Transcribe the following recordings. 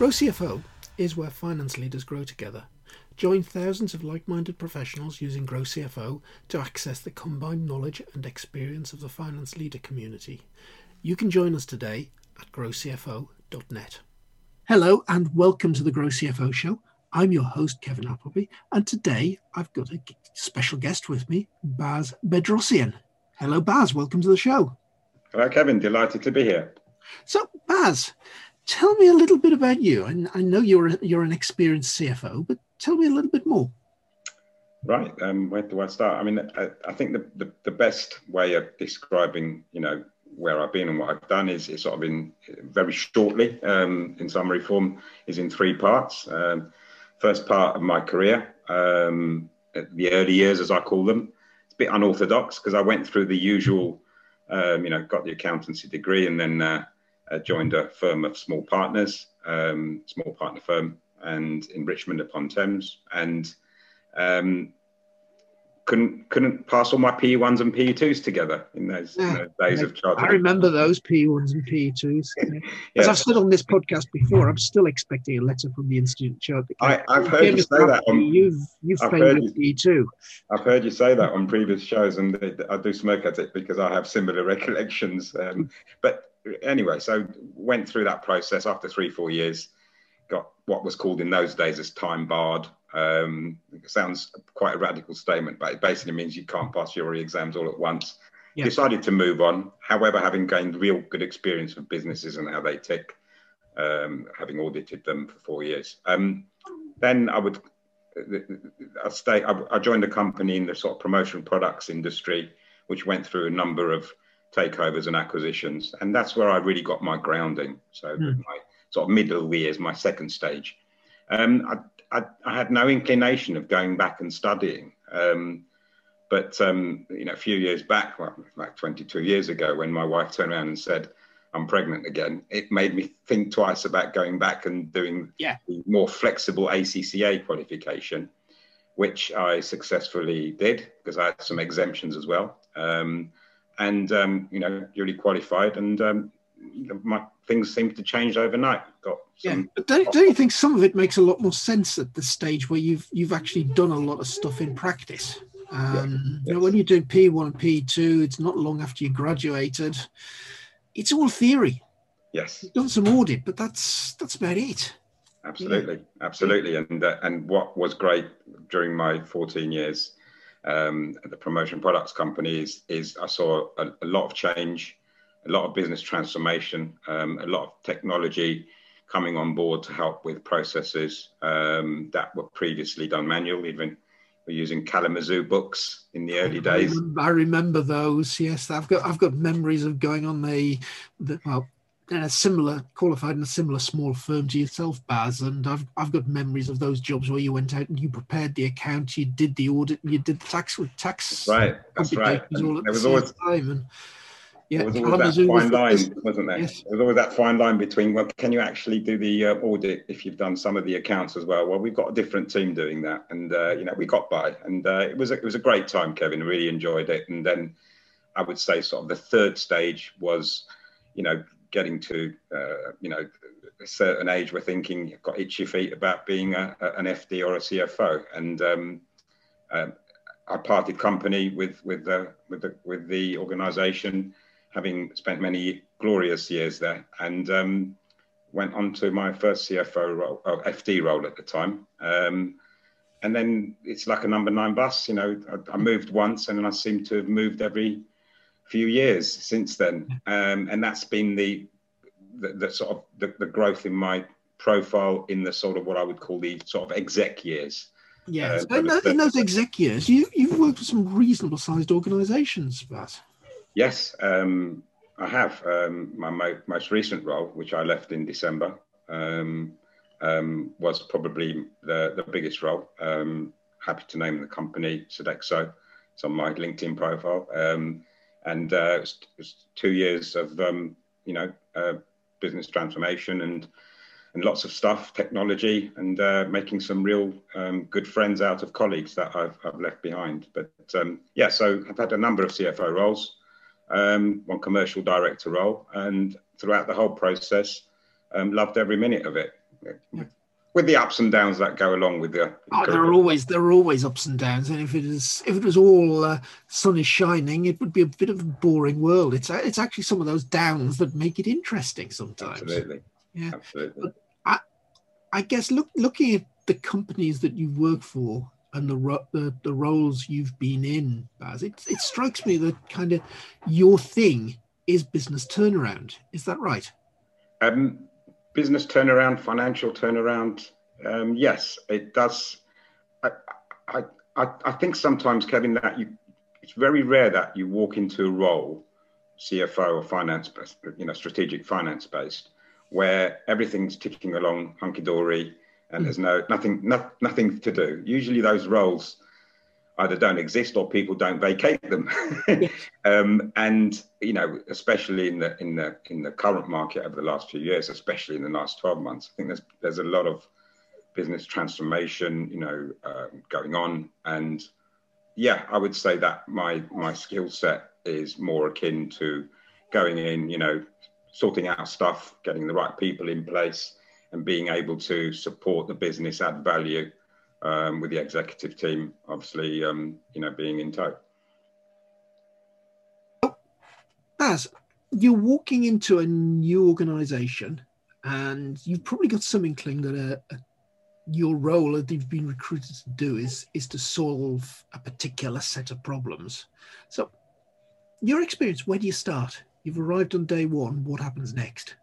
Grow CFO is where finance leaders grow together. Join thousands of like minded professionals using Grow CFO to access the combined knowledge and experience of the finance leader community. You can join us today at growcfo.net. Hello, and welcome to the Grow CFO show. I'm your host, Kevin Appleby, and today I've got a special guest with me, Baz Bedrosian. Hello, Baz. Welcome to the show. Hello, Kevin. Delighted to be here. So, Baz, tell me a little bit about you. And I know you're you're an experienced CFO, but tell me a little bit more. Right. Um, where do I start? I mean, I, I think the, the, the, best way of describing, you know, where I've been and what I've done is, is sort of in very shortly, um, in summary form, is in three parts. Um, first part of my career, um, the early years, as I call them, it's a bit unorthodox because I went through the usual, um, you know, got the accountancy degree and then uh, uh, joined a firm of small partners, um, small partner firm, and in Richmond upon Thames, and um, couldn't couldn't pass all my PE ones and PE twos together in those, yeah. in those days of childhood. I remember those PE ones and PE twos. Yeah. As I've said on this podcast before, I'm still expecting a letter from the Institute of I, have heard you say that. On, you've you've I've failed PE two. I've heard you say that on previous shows, and I do smoke at it because I have similar recollections. Um, but anyway, so went through that process after three, four years, got what was called in those days as time barred. Um, it sounds quite a radical statement, but it basically means you can't pass your exams all at once. Yeah. Decided to move on. However, having gained real good experience of businesses and how they tick, um, having audited them for four years. Um, then I would, I stay. I, I joined a company in the sort of promotional products industry, which went through a number of takeovers and acquisitions. And that's where I really got my grounding. So mm. my sort of middle years, my second stage. Um, I, I, I, had no inclination of going back and studying. Um, but um, you know, a few years back, well, like 22 years ago, when my wife turned around and said, "I'm pregnant again," it made me think twice about going back and doing yeah. the more flexible ACCA qualification, which I successfully did because I had some exemptions as well. Um, and um, you know, really qualified, and um, my, things seem to change overnight. Got yeah, but don't, don't you think some of it makes a lot more sense at the stage where you've you've actually done a lot of stuff in practice? Um, You know, when you're doing P1 and P2, it's not long after you graduated. It's all theory. Yes, You've done some audit, but that's that's about it. Absolutely, yeah. absolutely, and uh, and what was great during my 14 years um, the promotion products company is, is I saw a, a, lot of change, a lot of business transformation, um, a lot of technology coming on board to help with processes um, that were previously done manually. Even we're using Kalamazoo books in the early days. I remember, I remember those. Yes, I've got I've got memories of going on the, the well in a similar qualified in a similar small firm to yourself, Baz, and I've I've got memories of those jobs where you went out and you prepared the account, you did the audit, you did the tax with tax. Right, that's right. All at there was always time, and yeah, there was always that fine line, wasn't there? Yes. There was always that fine line between well, can you actually do the uh, audit if you've done some of the accounts as well? Well, we've got a different team doing that, and uh, you know we got by, and uh, it was a, it was a great time, Kevin. Really enjoyed it, and then I would say sort of the third stage was, you know getting to uh, you know a certain age, we're thinking you've got itchy feet about being a, a, an FD or a CFO. And um, uh, I parted company with with the with the with the organisation, having spent many glorious years there, and um, went on to my first CFO role, or FD role at the time. Um, and then it's like a number nine bus. You know, I, I moved once, and then I seem to have moved every few years since then, um, and that's been the, the, the sort of the, the, growth in my profile in the sort of what I would call the sort of exec years. Yes, uh, in, the, in, those exec years, you you've worked with some reasonable sized organisations, but yes, um, I have. Um, my mo- most recent role, which I left in December, um, um, was probably the the biggest role. Um, happy to name the company Sodexo. It's on my LinkedIn profile and uh, it, was, it, was, two years of um, you know uh, business transformation and and lots of stuff, technology, and uh, making some real um, good friends out of colleagues that I've, I've left behind. But um, yeah, so I've had a number of CFO roles, um, one commercial director role, and throughout the whole process, um, loved every minute of it. yeah. With the ups and downs that go along with the. Oh, there are always there are always ups and downs, and if it is if it was all uh, sun is shining, it would be a bit of a boring world. It's it's actually some of those downs that make it interesting sometimes. Absolutely. Yeah. Absolutely. But I I guess look looking at the companies that you work for and the, the the roles you've been in, Baz, it it strikes me that kind of your thing is business turnaround. Is that right? Um, business turnaround, financial turnaround. Um, yes, it does. I, I, I, I think sometimes, Kevin, that you, it's very rare that you walk into a role, CFO or finance, you know, strategic finance based, where everything's ticking along hunky dory, and mm. there's no nothing, no, nothing to do. Usually, those roles either don't exist or people don't vacate them. um, and you know, especially in the in the in the current market over the last few years, especially in the last 12 months, I think there's there's a lot of business transformation, you know, uh, going on. And yeah, I would say that my my skill set is more akin to going in, you know, sorting out stuff, getting the right people in place, and being able to support the business, add value um, with the executive team, obviously, um, you know, being in tow. As you're walking into a new organization and you've probably got some inkling that a, a, your role that you've been recruited to do is is to solve a particular set of problems. So, your experience, where do you start? You've arrived on day one. What happens next?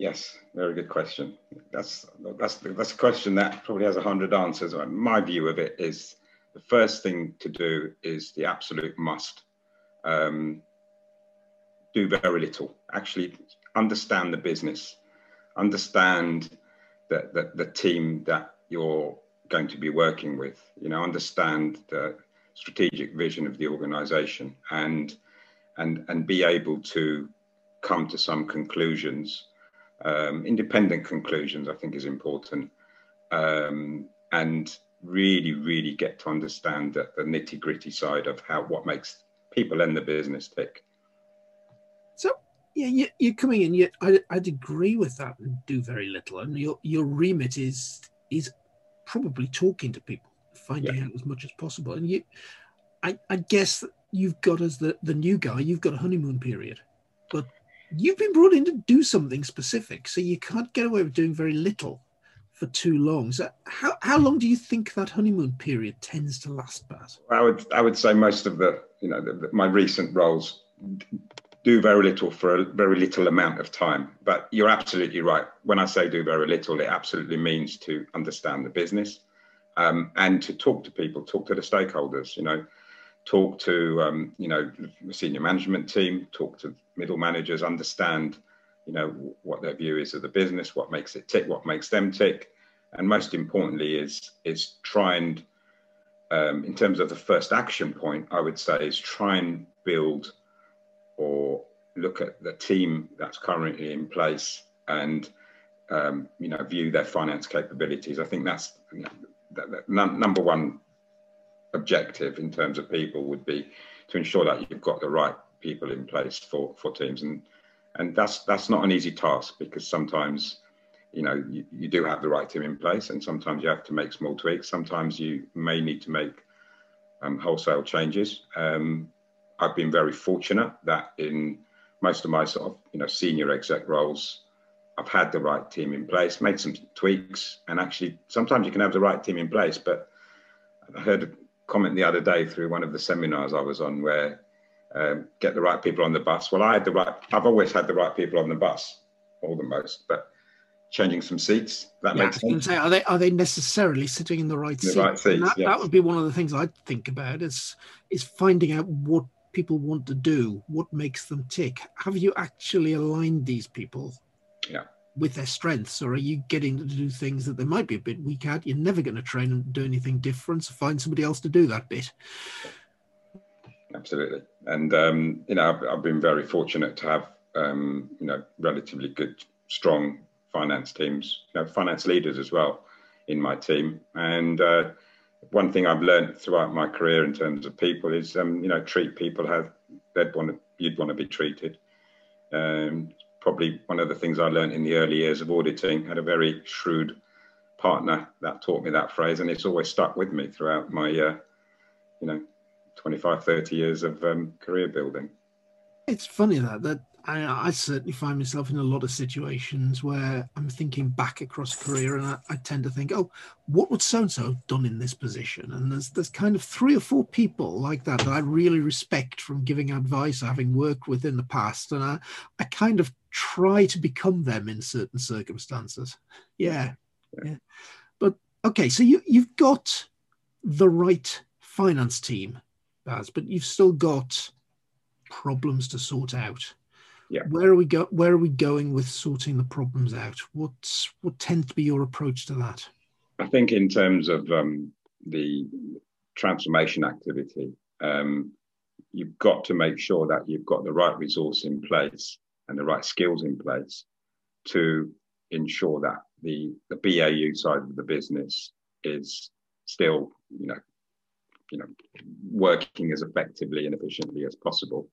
Yes, very good question. That's that's that's a question that probably has a hundred answers. My view of it is the first thing to do is the absolute must. Um, do very little. Actually, understand the business, understand that the, the team that you're going to be working with. You know, understand the strategic vision of the organisation, and and and be able to come to some conclusions um, independent conclusions, I think, is important, um, and really, really get to understand the, the nitty gritty side of how what makes people and the business tick. So, yeah, you, are coming in. You, I, I'd agree with that and do very little. And your your remit is is probably talking to people, finding yeah. out as much as possible. And you, I, I guess you've got as the the new guy, you've got a honeymoon period, you've been brought in to do something specific, so you can't get away with doing very little for too long. So how, how long do you think that honeymoon period tends to last, Baz? I would I would say most of the you know the, the, my recent roles do very little for a very little amount of time. But you're absolutely right. When I say do very little, it absolutely means to understand the business um, and to talk to people, talk to the stakeholders. You know, talk to um, you know the senior management team, talk to middle managers, understand you know what their view is of the business, what makes it tick, what makes them tick, and most importantly is is try and um, in terms of the first action point, I would say is try and build or look at the team that's currently in place and um, you know view their finance capabilities. I think that's you know, that, that number one objective in terms of people would be to ensure that you've got the right people in place for for teams. And and that's that's not an easy task because sometimes you know you, you do have the right team in place and sometimes you have to make small tweaks. Sometimes you may need to make um, wholesale changes. Um, i've been very fortunate that in most of my sort of you know senior exec roles i've had the right team in place made some tweaks and actually sometimes you can have the right team in place but i heard a comment the other day through one of the seminars I was on where um, get the right people on the bus. Well, I had the right, I've always had the right people on the bus, all the most, but changing some seats, that yeah, makes sense. Say, are they are they necessarily sitting in the right seat? Right seats, that, yes. that would be one of the things I'd think about is is finding out what people want to do, what makes them tick. Have you actually aligned these people? Yeah with their strengths, or are you getting them to do things that they might be a bit weak at? You're never going to train them to do anything different, so find somebody else to do that bit. Absolutely, and um, you know, I've, I've, been very fortunate to have um, you know relatively good, strong finance teams, you know, finance leaders as well in my team, and. Uh, one thing I've learned throughout my career in terms of people is, um, you know, treat people how they'd want to, you'd want to be treated. Um, probably one of the things I learned in the early years of auditing. Had a very shrewd partner that taught me that phrase, and it's always stuck with me throughout my, uh, you know, 25, 30 years of um, career building. It's funny that that I, I, certainly find myself in a lot of situations where I'm thinking back across career, and I, I tend to think, oh, what would so and so have done in this position? And there's there's kind of three or four people like that that I really respect from giving advice, having worked with in the past, and I I kind of try to become them in certain circumstances. Yeah, yeah. But okay, so you you've got the right finance team, Baz, but you've still got problems to sort out yeah. Where are we go? Where are we going with sorting the problems out? What's what tends to be your approach to that? I think in terms of um, the transformation activity, um, you've got to make sure that you've got the right resource in place and the right skills in place to ensure that the, the BAU side of the business is still, you know, you know, working as effectively and efficiently as possible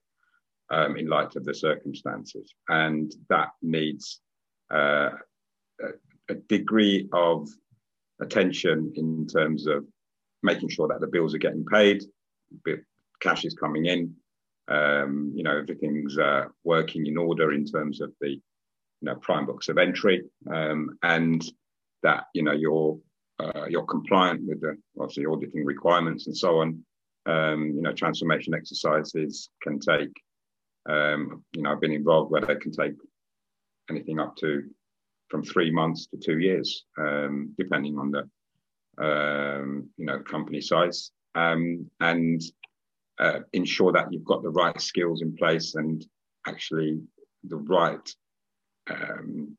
um, in light of the circumstances. And that needs uh, a, a, degree of attention in terms of making sure that the bills are getting paid, cash is coming in, um, you know, everything's uh, working in order in terms of the, you know, prime books of entry, um, and that, you know, you're, uh, you're compliant with the, obviously, auditing requirements and so on. Um, you know, transformation exercises can take um, you know, I've been involved where they can take anything up to from three months to two years, um, depending on the um, you know company size, um, and uh, ensure that you've got the right skills in place and actually the right. Um,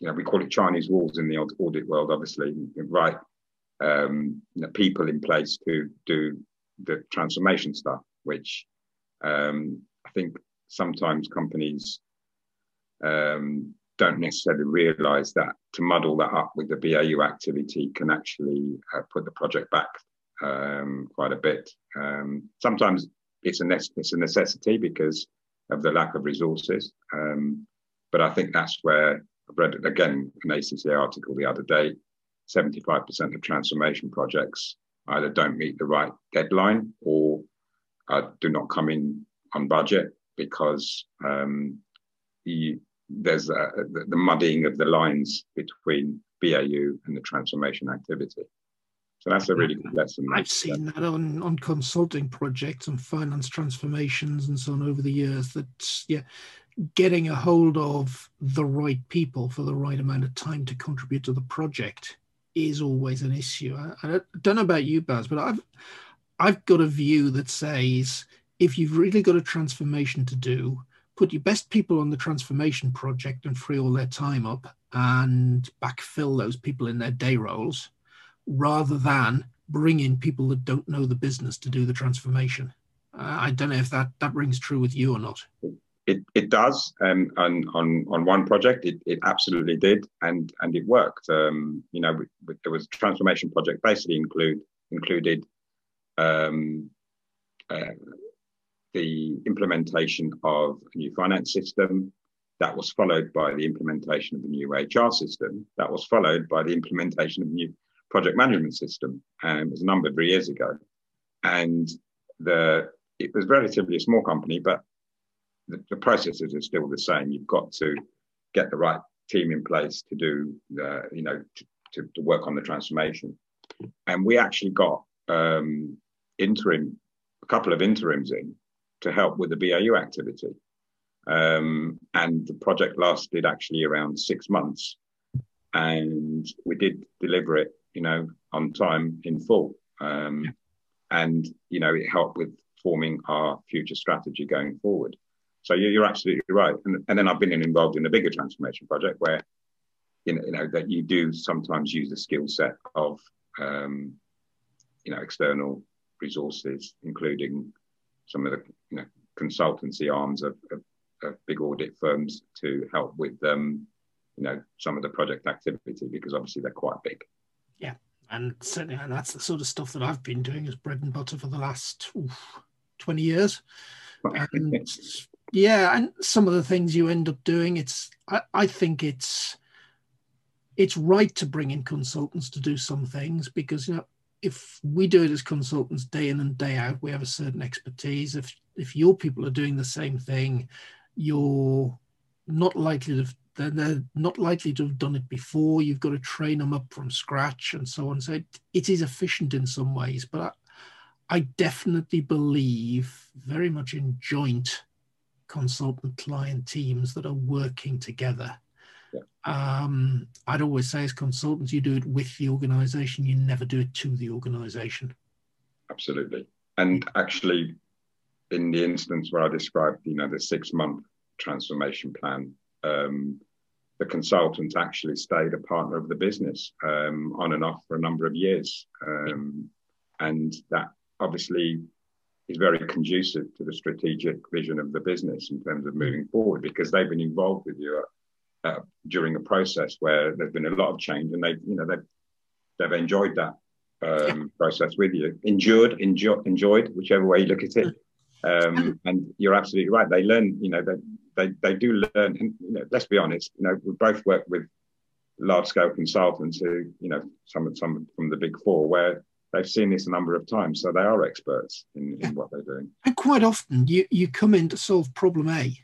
you know, we call it Chinese walls in the audit world, obviously, right um, you know, people in place to do the transformation stuff, which um, I think sometimes companies um, don't necessarily realize that to muddle that up with the BAU activity can actually uh, put the project back um, quite a bit. Um, sometimes it's a, ne- it's a necessity because of the lack of resources. Um, but I think that's where I read again an ACCA article the other day 75% of transformation projects either don't meet the right deadline or uh, do not come in on budget because um, the, there's a, the, the muddying of the lines between BAU and the transformation activity. So that's a really good lesson. I've seen that on, on consulting projects and finance transformations and so on over the years. That yeah, getting a hold of the right people for the right amount of time to contribute to the project is always an issue. I, I don't know about you, Baz, but I've I've got a view that says if you've really got a transformation to do, put your best people on the transformation project and free all their time up and backfill those people in their day roles rather than bring in people that don't know the business to do the transformation. Uh, I don't know if that, that rings true with you or not. It, it does. Um, on, on, on one project, it, it absolutely did, and, and it worked. Um, you know, there was a transformation project basically include, included um, uh, the implementation of a new finance system. That was followed by the implementation of the new HR system. That was followed by the implementation of a new project management system. And it was a number of years ago. And the it was relatively a small company, but the, the processes are still the same. You've got to get the right team in place to do the, you know, to, to, to work on the transformation. And we actually got um, interim, a couple of interims in to help with the BAU activity. Um, and the project lasted actually around six months. And we did deliver it, you know, on time in full. Um. And, you know, it helped with forming our future strategy going forward. So you're, you're absolutely right. And, and, then I've been involved in a bigger transformation project where, you know, you know that you do sometimes use the skill set of, um, you know, external resources, including some of the you know, consultancy arms of, of, of, big audit firms to help with um, you know some of the project activity because obviously they're quite big. Yeah, and certainly and that's the sort of stuff that I've been doing as bread and butter for the last oof, twenty years. And yeah, and some of the things you end up doing, it's I, I think it's it's right to bring in consultants to do some things because you know if we do it as consultants day in and day out, we have a certain expertise. If if your people are doing the same thing, you're not likely to they're, they're not likely to have done it before. You've got to train them up from scratch and so on. So it, it is efficient in some ways, but I, I definitely believe very much in joint consultant client teams that are working together. Yeah. Um, I'd always say, as consultants, you do it with the organization, you never do it to the organization. Absolutely. And actually, in the instance where I described, you know, the six month transformation plan, um, the consultant actually stayed a partner of the business um, on and off for a number of years. Um, and that obviously is very conducive to the strategic vision of the business in terms of moving forward because they've been involved with you uh, during a process where there's been a lot of change and they've, you know, they've, they've enjoyed that um, process with you, endured, enjoy, enjoyed, whichever way you look at it. Um, and you're absolutely right. They learn, you know, they, they, they do learn. And, you know, let's be honest, you know, we both work with large scale consultants who, you know, some, of some from the big four where they've seen this a number of times. So they are experts in, in what they're doing. And quite often you, you come in to solve problem A.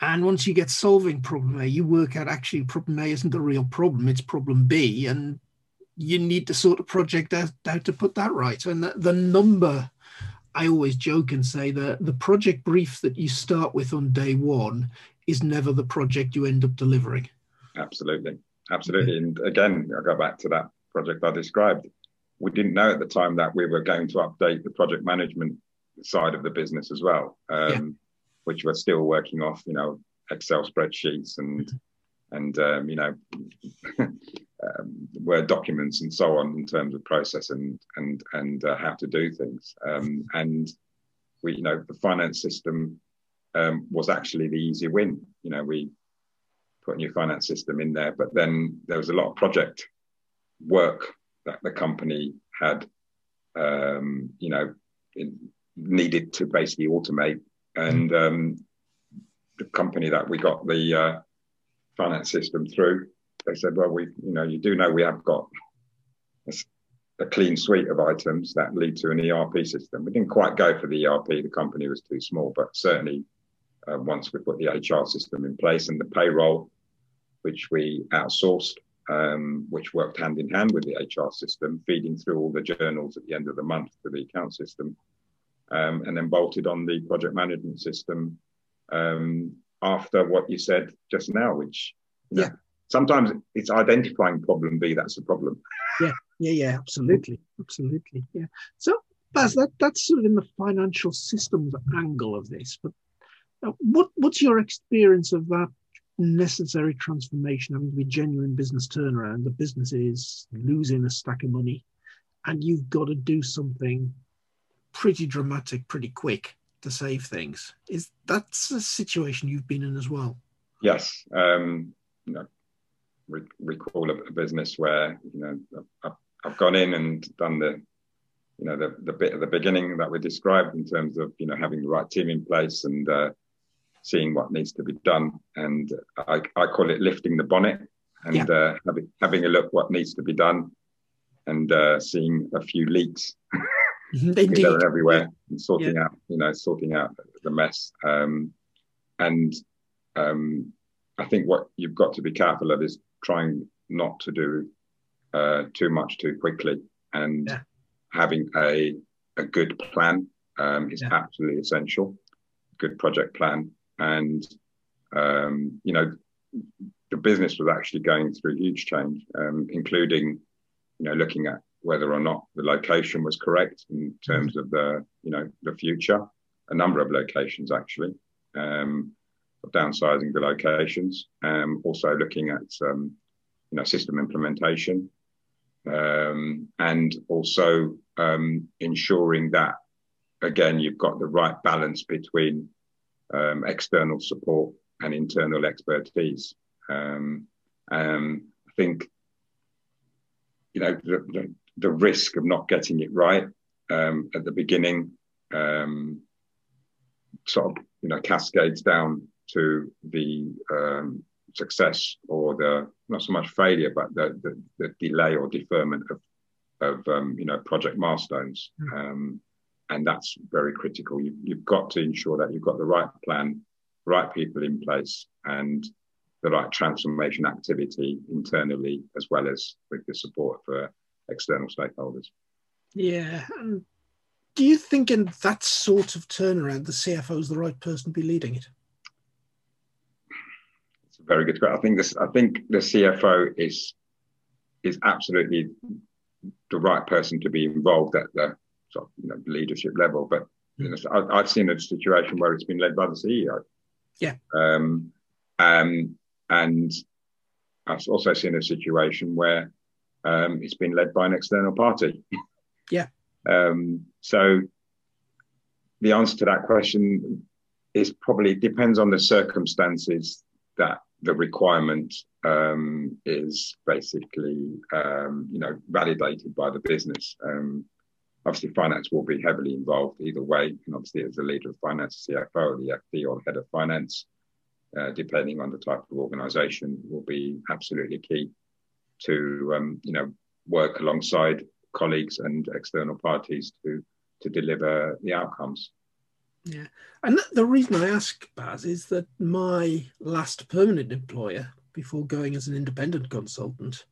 And once you get solving problem A, you work out actually problem A isn't the real problem, it's problem B. And you need to sort of project out, out to put that right. And the, the number I always joke and say that the project brief that you start with on day one is never the project you end up delivering. Absolutely. Absolutely. And again, I go back to that project I described. We didn't know at the time that we were going to update the project management side of the business as well, um, yeah. which we're still working off, you know, Excel spreadsheets and mm-hmm. and um, you know um, word documents and so on in terms of process and and and uh, how to do things. Um, and we you know the finance system um, was actually the easy win. You know we put a new finance system in there but then there was a lot of project work that the company had um, you know needed to basically automate and um, the company that we got the uh, finance system through. They said, well, we, you know, you do know we have got a, a clean suite of items that lead to an ERP system. We didn't quite go for the ERP; the company was too small, but certainly uh, once we put the HR system in place and the payroll, which we outsourced, um, which worked hand in hand with the HR system, feeding through all the journals at the end of the month to the account system, um, and then bolted on the project management system um, after what you said just now, which yeah. Know, sometimes it's identifying problem B that's the problem. Yeah, yeah, yeah, absolutely, absolutely, yeah. So that's that. That's sort of in the financial systems angle of this. But uh, what what's your experience of that necessary transformation having to be genuine business turnaround? The business is losing a stack of money, and you've got to do something pretty dramatic, pretty quick to save things. Is that's a situation you've been in as well? Yes. Um, you know, re- recall a, business where you know I've, I've, gone in and done the you know the, the bit at the beginning that we described in terms of you know having the right team in place and uh, seeing what needs to be done and I, I call it lifting the bonnet and yeah. uh, having, having a look what needs to be done and uh, seeing a few leaks Indeed. They're everywhere and sorting yeah. out, you know, sorting out the mess. Um, and um, I think what you've got to be careful of is trying not to do uh, too much too quickly and yeah. having a, a good plan um, is absolutely essential. Good project plan. And, um, you know, the business was actually going through huge change, um, including, you know, looking at whether or not the location was correct in terms of the you know the future. A number of locations actually, um, downsizing the locations. Um, also looking at um, you know system implementation, um, and also ensuring that again you've got the right balance between um, external support and internal expertise. I think you know the, the, the risk of not getting it right um, at the beginning um, sort of you know cascades down to the um, success or the not so much failure, but the, the, the delay or deferment of of um, you know project milestones, mm. And that's very critical. You, you've got to ensure that you've got the right plan, right people in place, and the right transformation activity internally as well as with the support for external stakeholders. Yeah. Do you think in that sort of turnaround, the CFO is the right person to be leading it? It's a very good question. I think this. I think the CFO is is absolutely the right person to be involved at the sort of, you know, leadership level. But you know, I, have seen a situation where it's been led by the CEO. Yeah. Um, um, and I've also seen a situation where um, it's been led by an external party. Yeah. Um, so the answer to that question is probably depends on the circumstances that the requirement um, is basically um, you know validated by the business. Um, obviously, finance will be heavily involved either way, and obviously as the leader of finance, CFO, the FD, or head of finance, uh, depending on the type of organisation, will be absolutely key to um, you know work alongside colleagues and external parties to to deliver the outcomes. Yeah, and the reason I ask Baz is that my last permanent employer, before going as an independent consultant,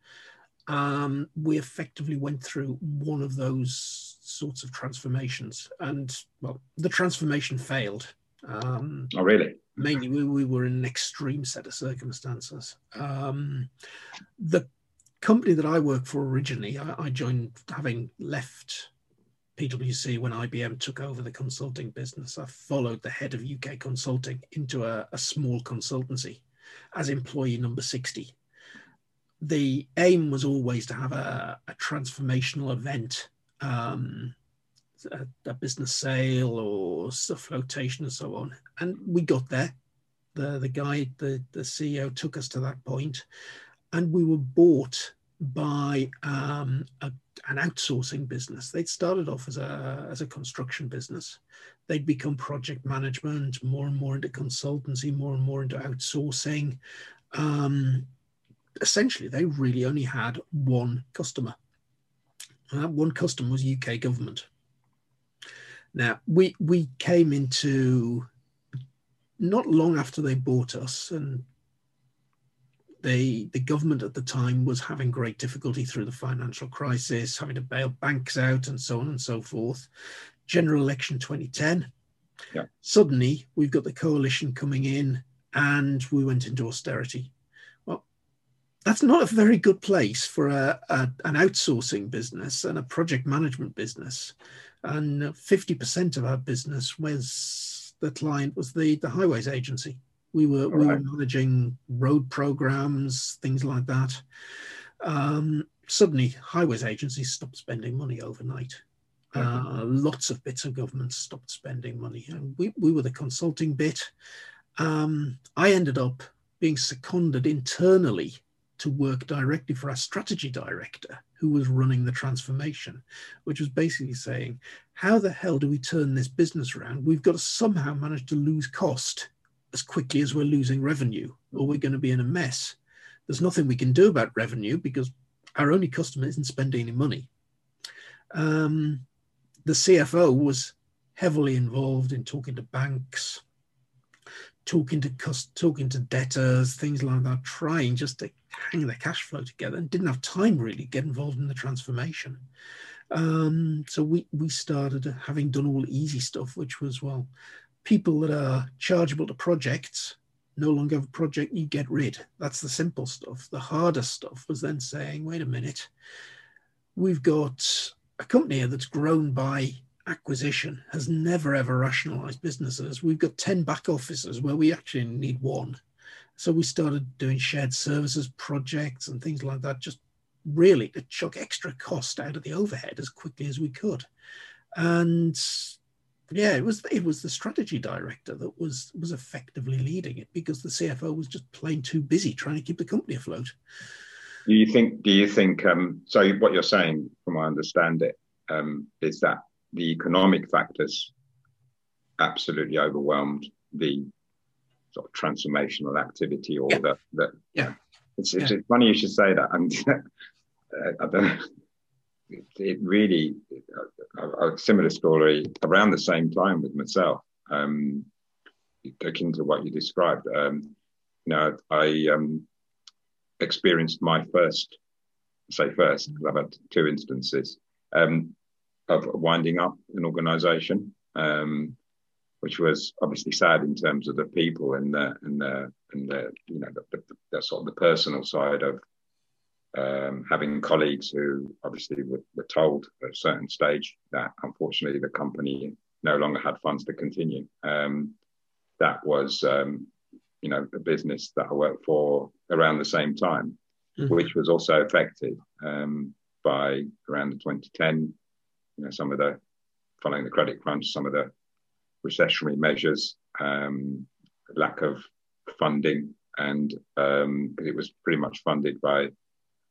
um, we effectively went through one of those sorts of transformations, and well, the transformation failed. Um, oh, really? Mainly, we, we were in an extreme set of circumstances. Um, the company that I work for originally, I, I joined having left PwC when IBM took over the consulting business. I followed the head of UK consulting into a, a small consultancy as employee number 60. The aim was always to have a, a transformational event, um, a, a, business sale or a flotation and so on. And we got there. The, the guy, the, the CEO took us to that point and we were bought by um, a, an outsourcing business. They'd started off as a, as a construction business. They'd become project management, more and more into consultancy, more and more into outsourcing. Um, essentially, they really only had one customer. And that one customer was UK government. Now, we, we came into not long after they bought us, and the, the government at the time was having great difficulty through the financial crisis, having to bail banks out and so on and so forth. General election 2010. Yeah. Suddenly, we've got the coalition coming in and we went into austerity. That's not a very good place for a, a an outsourcing business and a project management business. And 50% of our business was the client was the, the highways agency. We were we were managing road programs, things like that. Um, suddenly, highways agencies stopped spending money overnight. Uh, lots of bits of government stopped spending money, and we we were the consulting bit. Um, I ended up being seconded internally to work directly for our strategy director who was running the transformation, which was basically saying, How the hell do we turn this business around? We've got to somehow manage to lose cost as quickly as we're losing revenue, or we're going to be in a mess. There's nothing we can do about revenue because our only customer isn't spending any money. Um, the CFO was heavily involved in talking to banks, talking to talking to debtors, things like that, trying just to hang their cash flow together, and didn't have time really get involved in the transformation. Um, so we we started having done all easy stuff, which was well, people that are chargeable to projects no longer have a project, you get rid. That's the simple stuff. The harder stuff was then saying, wait a minute, we've got a company that's grown by acquisition, has never ever rationalized businesses. We've got 10 back offices where we actually need one. So we started doing shared services projects and things like that, just really to chuck extra cost out of the overhead as quickly as we could. And yeah, it was it was the strategy director that was was effectively leading it because the CFO was just plain too busy trying to keep the company afloat. Do you think? Do you think? Um, so what you're saying, from I understand it, um, is that the economic factors absolutely overwhelmed the sort of transformational activity or yeah. the, the yeah. It's, it's, yeah. funny you should say that. And I don't know. It, it really, a, a, similar story around the same time with myself, um, akin to what you described. Um, you know, I um, experienced my first, say first, because I've had two instances um, of winding up an organization. Um, which was obviously sad in terms of the people and the and the and the you know the, the, the sort of the personal side of um, having colleagues who obviously were, were, told at a certain stage that unfortunately the company no longer had funds to continue. Um, that was um, you know the business that I worked for around the same time, mm-hmm. which was also affected um, by around the 2010. You know some of the following the credit crunch, some of the recessionary measures, um, lack of funding, and um, it was pretty much funded by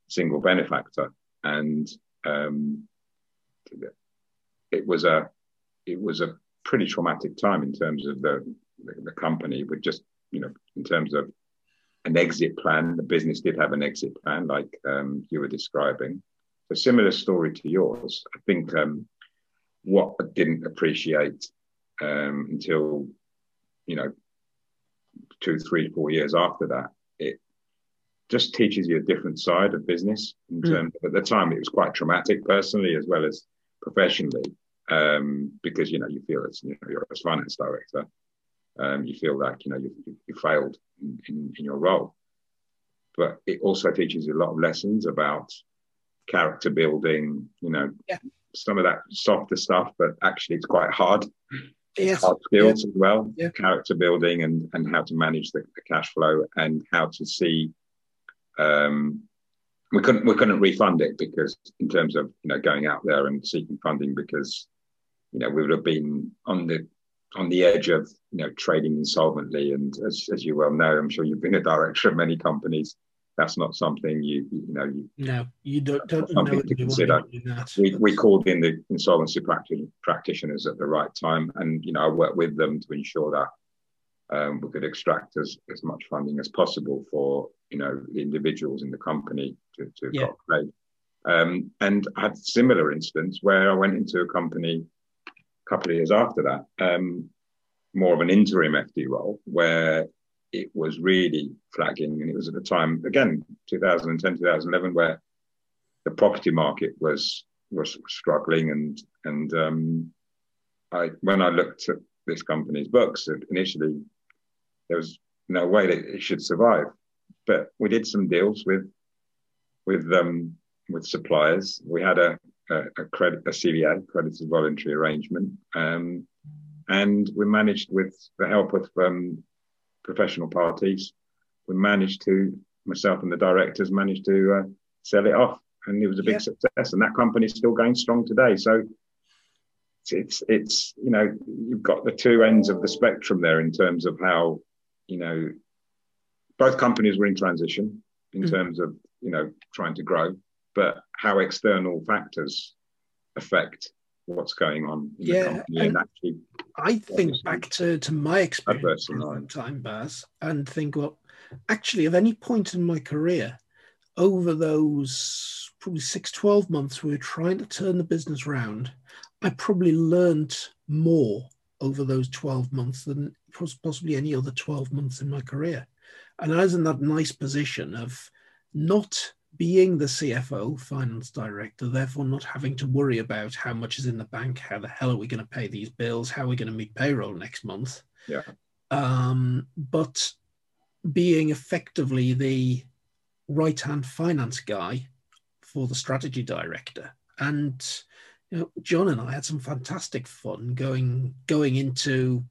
single benefactor, and um, it was a it was a pretty traumatic time in terms of the the, company, but just you know in terms of an exit plan. The business did have an exit plan, like um, you were describing. A similar story to yours. I think um, what I didn't appreciate um, until you know two, three, four years after that. It just teaches you a different side of business. In mm. terms, at the time, it was quite traumatic personally as well as professionally, um, because you know you feel as you know you're a finance director, um, you feel like you know you, you failed in, in, in your role. But it also teaches you a lot of lessons about character building. You know, yeah. some of that softer stuff, but actually it's quite hard yes. hard skills yeah. as well, yeah. character building and, and how to manage the, the cash flow and how to see. Um, we couldn't we couldn't refund it because in terms of you know going out there and seeking funding because you know we would have been on the on the edge of you know trading insolvently and as, as you well know i'm sure you've been a director of many companies that's not something you you know you no you don't, don't something to consider. we, we called in the insolvency practitioners at the right time and you know i worked with them to ensure that um, we could extract as, as much funding as possible for you know the individuals in the company to, to yeah. um, and I had similar instance where I went into a company a couple of years after that, um, more of an interim FD role, where it was really flagging. And it was at the time, again, 2010, 2011, where the property market was was struggling. And and um, I when I looked at this company's books, initially there was no way that it should survive. But we did some deals with with um, with suppliers. We had a, a, a credit a CVA, creditors voluntary arrangement, um, and we managed with the help of um, professional parties, we managed to, myself and the directors managed to uh, sell it off. And it was a big yeah. success. And that company is still going strong today. So it's, it's, it's, you know, you've got the two ends of the spectrum there in terms of how, you know, both companies were in transition in mm. terms of, you know, trying to grow, but how external factors affect what's going on in yeah, the company and, actually I think back to, to my experience time, Baz, and think, well, actually, at any point in my career, over those probably six, 12 months, we were trying to turn the business around. I probably learned more over those 12 months than possibly any other 12 months in my career. And I was in that nice position of not being the CFO, finance director, therefore not having to worry about how much is in the bank, how the hell are we going to pay these bills, how are we going to meet payroll next month. Yeah. Um, but being effectively the right hand finance guy for the strategy director. And you know, John and I had some fantastic fun going going into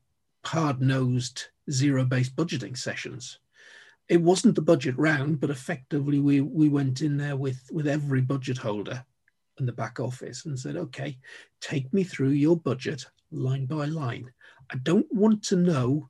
hard nosed zero based budgeting sessions it wasn't the budget round, but effectively we we went in there with with every budget holder in the back office and said, okay, take me through your budget line by line. I don't want to know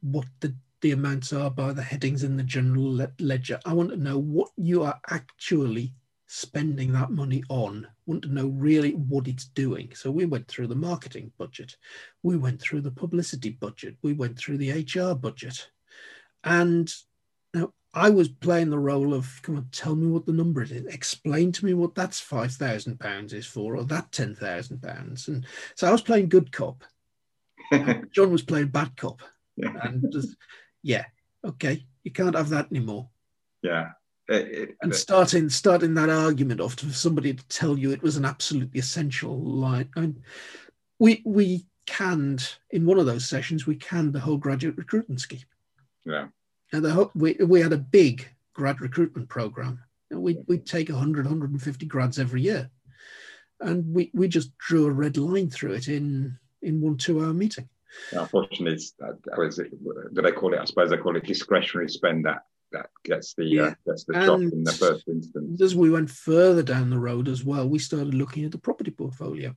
what the the amounts are by the headings in the general ledger. I want to know what you are actually spending that money on, I want to know really what it's doing. So we went through the marketing budget, we went through the publicity budget, we went through the HR budget. And I was playing the role of, come on, tell me what the number is. Explain to me what that's five thousand pounds is for, or that ten thousand pounds. And so I was playing good cop. John was playing bad cop. Yeah. And just, yeah, okay, you can't have that anymore. Yeah. It, it, and starting starting that argument off for somebody to tell you it was an absolutely essential line. I mean, we we canned in one of those sessions we canned the whole graduate recruitment scheme. Yeah. And the whole, we we had a big grad recruitment program. And We we'd take 100, 150 grads every year, and we we just drew a red line through it in in one two hour meeting. Unfortunately, it's, uh, do they call it? I suppose they call it discretionary spend. That that gets the uh, yeah. uh, gets the job in the first instance. As we went further down the road as well, we started looking at the property portfolio.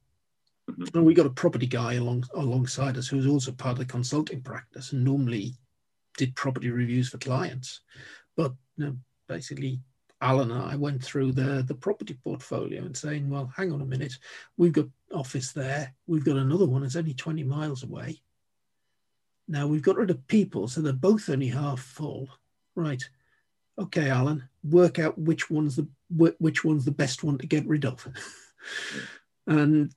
Mm-hmm. And we got a property guy along alongside us who was also part of the consulting practice and normally did property reviews for clients. But you know, basically, Alan and I went through the, the property portfolio and saying, well, hang on a minute, we've got office there, we've got another one that's only 20 miles away. Now we've got rid of people, so they're both only half full. Right. Okay, Alan, work out which one's the which one's the best one to get rid of. and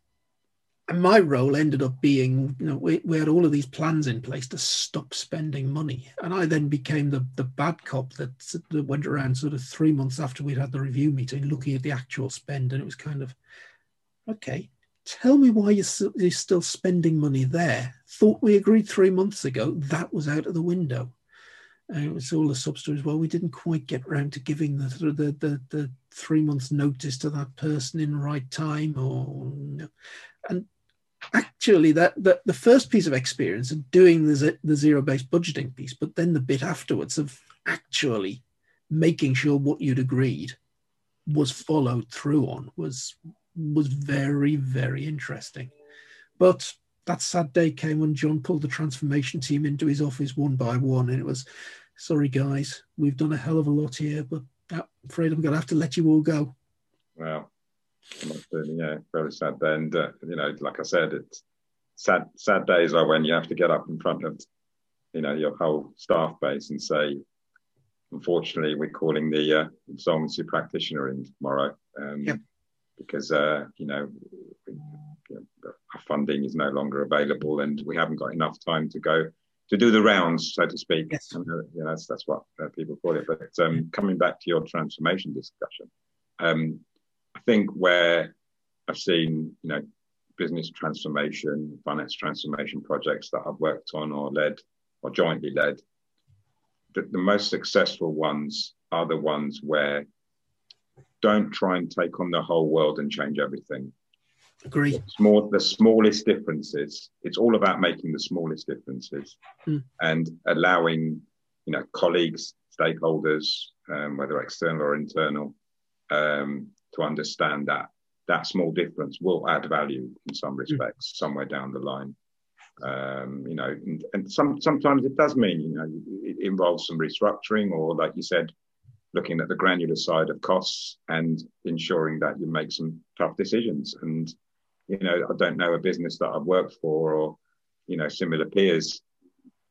and my role ended up being, you know, we, we had all of these plans in place to stop spending money. And I then became the, the bad cop that, that went around sort of three months after we'd had the review meeting looking at the actual spend. And it was kind of, okay, tell me why you're, you're still spending money there. Thought we agreed three months ago, that was out of the window. And it was all the sub stories. Well, we didn't quite get around to giving the, the, the, the three months notice to that person in the right time or, and actually that, that the first piece of experience of doing the, the zero-based budgeting piece, but then the bit afterwards of actually making sure what you'd agreed was followed through on was was very very interesting. But that sad day came when John pulled the transformation team into his office one by one, and it was, sorry guys, we've done a hell of a lot here, but I'm afraid I'm going to have to let you all go. Wow yeah, very sad And uh, you know, like I said, it's sad. Sad days are when you have to get up in front of, you know, your whole staff base and say, unfortunately, we're calling the uh, insolvency practitioner in tomorrow. Um, yep. Because uh, you know, we, you know, our funding is no longer available, and we haven't got enough time to go to do the rounds, so to speak. Yes. And, uh, you know, that's that's what uh, people call it. But um, coming back to your transformation discussion, um, I think where I've seen, you know, business transformation, finance transformation projects that I've worked on or led or jointly led, the, the most successful ones are the ones where don't try and take on the whole world and change everything. Agree. Small, the smallest differences. It's all about making the smallest differences mm. and allowing, you know, colleagues, stakeholders, um, whether external or internal, um, to understand that that small difference will add value in some hmm. respects mm. somewhere down the line. Um, you know, and, and, some sometimes it does mean you know it involves some restructuring or, like you said, looking at the granular side of costs and ensuring that you make some tough decisions. And you know, I don't know a business that I've worked for or you know similar peers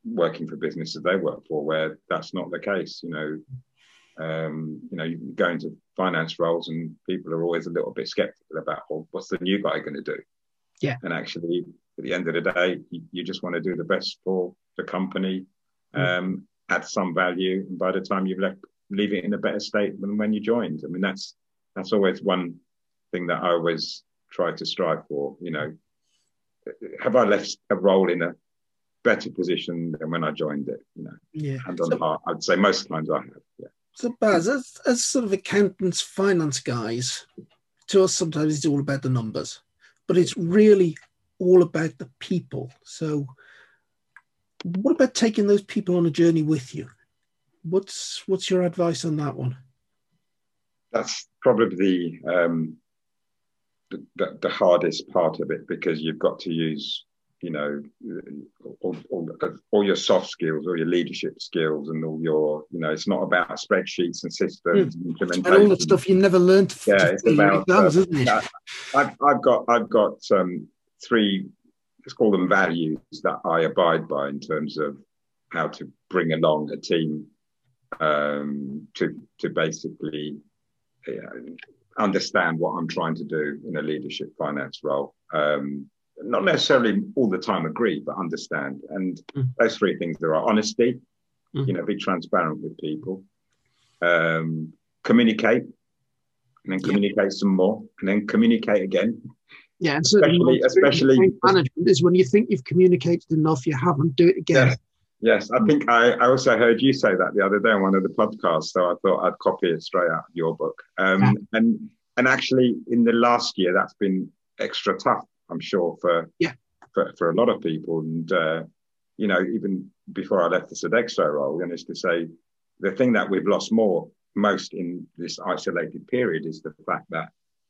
working for businesses they work for where that's not the case. You know, um, you know, you go into finance roles and people are always a little bit skeptical about, well, what's the new guy going to do? Yeah. And actually, at the end of the day, you, you just want to do the best for the company, mm. um, add some value, and by the time you've left, leave it in a better state than when you joined. I mean, that's that's always one thing that I always try to strive for. You know, have I left a role in a better position than when I joined it? You know, yeah. Hand on so, heart, I'd say most times I have. Yeah. So, Baz, as, as sort of accountants, finance guys, to us sometimes it's all about the numbers, but it's really all about the people. So, what about taking those people on a journey with you? What's what's your advice on that one? That's probably the, um, the, the, the hardest part of it because you've got to use you know, all, all, all, your soft skills, all your leadership skills, and all your, you know, it's not about spreadsheets and systems mm. and implementation. And all the stuff you never learned. Yeah, it's about. Exams, uh, isn't it? I've, I've got I've got um, three. Let's call them values that I abide by in terms of how to bring along a team um, to to basically understand what I'm trying to do in a leadership finance role. Um, not necessarily all the time agree, but understand. And mm. those three things there are honesty, mm. you know, be transparent with people, um, communicate, and then communicate yeah. some more, and then communicate again. Yeah, and especially, especially management is when you think you've communicated enough, you haven't. Do it again. Yes, yes. I think I, I also heard you say that the other day on one of the podcasts, so I thought I'd copy it straight out of your book. Um, yeah. And and actually, in the last year, that's been extra tough I'm sure for yeah for, for a lot of people. And uh, you know, even before I left the Sodexo role, and is to say the thing that we've lost more most in this isolated period is the fact that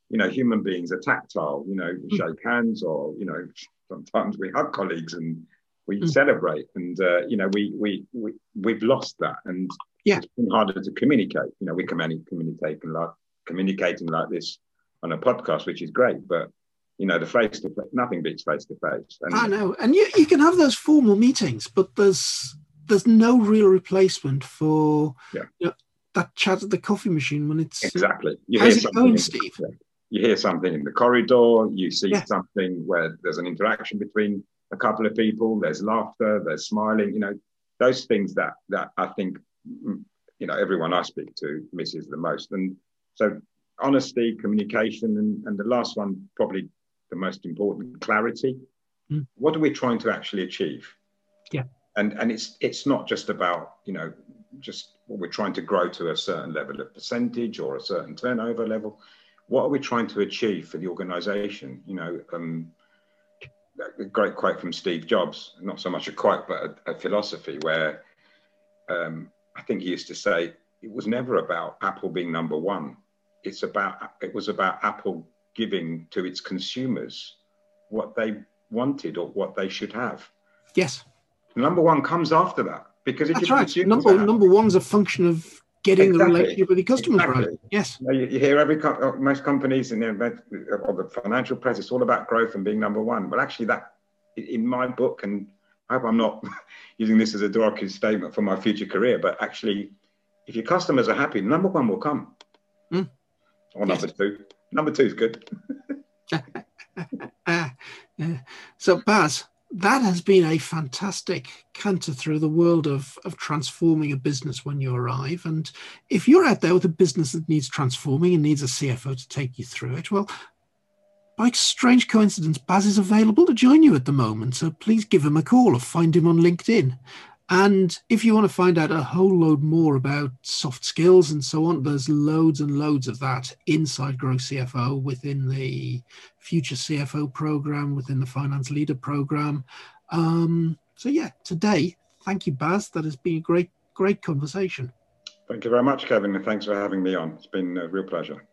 you know human beings are tactile. You know, we mm. shake hands, or you know, sometimes we hug colleagues and we mm. celebrate. And uh, you know, we we we we've lost that, and yeah, it's been harder to communicate. You know, we can only communicate like communicating like this on a podcast, which is great, but you know, the face to face, nothing beats face to face. I know, and you, you can have those formal meetings, but there's there's no real replacement for yeah. you know, that chat at the coffee machine when it's exactly. You how's it going, Steve? You hear something in the corridor. You see yeah. something where there's an interaction between a couple of people. There's laughter. There's smiling. You know, those things that that I think mm, you know everyone I speak to misses the most. And so honesty, communication, and, and the last one probably the most important clarity. Mm. What are we trying to actually achieve? Yeah. And and it's it's not just about, you know, just what we're trying to grow to a certain level of percentage or a certain turnover level. What are we trying to achieve for the organization? You know, um, a great quote from Steve Jobs, not so much a quote, but a, a philosophy where um, I think he used to say, it was never about Apple being number one. It's about, it was about Apple giving to its consumers what they wanted or what they should have. Yes. Number one comes after that because if that's right. Number that, number one's a function of getting exactly. the relationship with the customers exactly. right. Yes. You, you, hear every uh, most companies in the, or the financial press, it's all about growth and being number one. But actually, that in my book, and I hope I'm not using this as a derogatory statement for my future career, but actually, if your customers are happy, number one will come. Mm. Or yes. number two. Number two is good. uh, so, Baz, that has been a fantastic canter through the world of, of transforming a business when you arrive. And if you're out there with a business that needs transforming and needs a CFO to take you through it, well, by strange coincidence, Baz is available to join you at the moment. So please give him a call or find him on LinkedIn. And if you want to find out a whole load more about soft skills and so on, there's loads and loads of that inside Grow CFO within the Future CFO program, within the Finance Leader program. Um, so, yeah, today, thank you, Baz. That has been a great, great conversation. Thank you very much, Kevin, and thanks for having me on. It's been a real pleasure.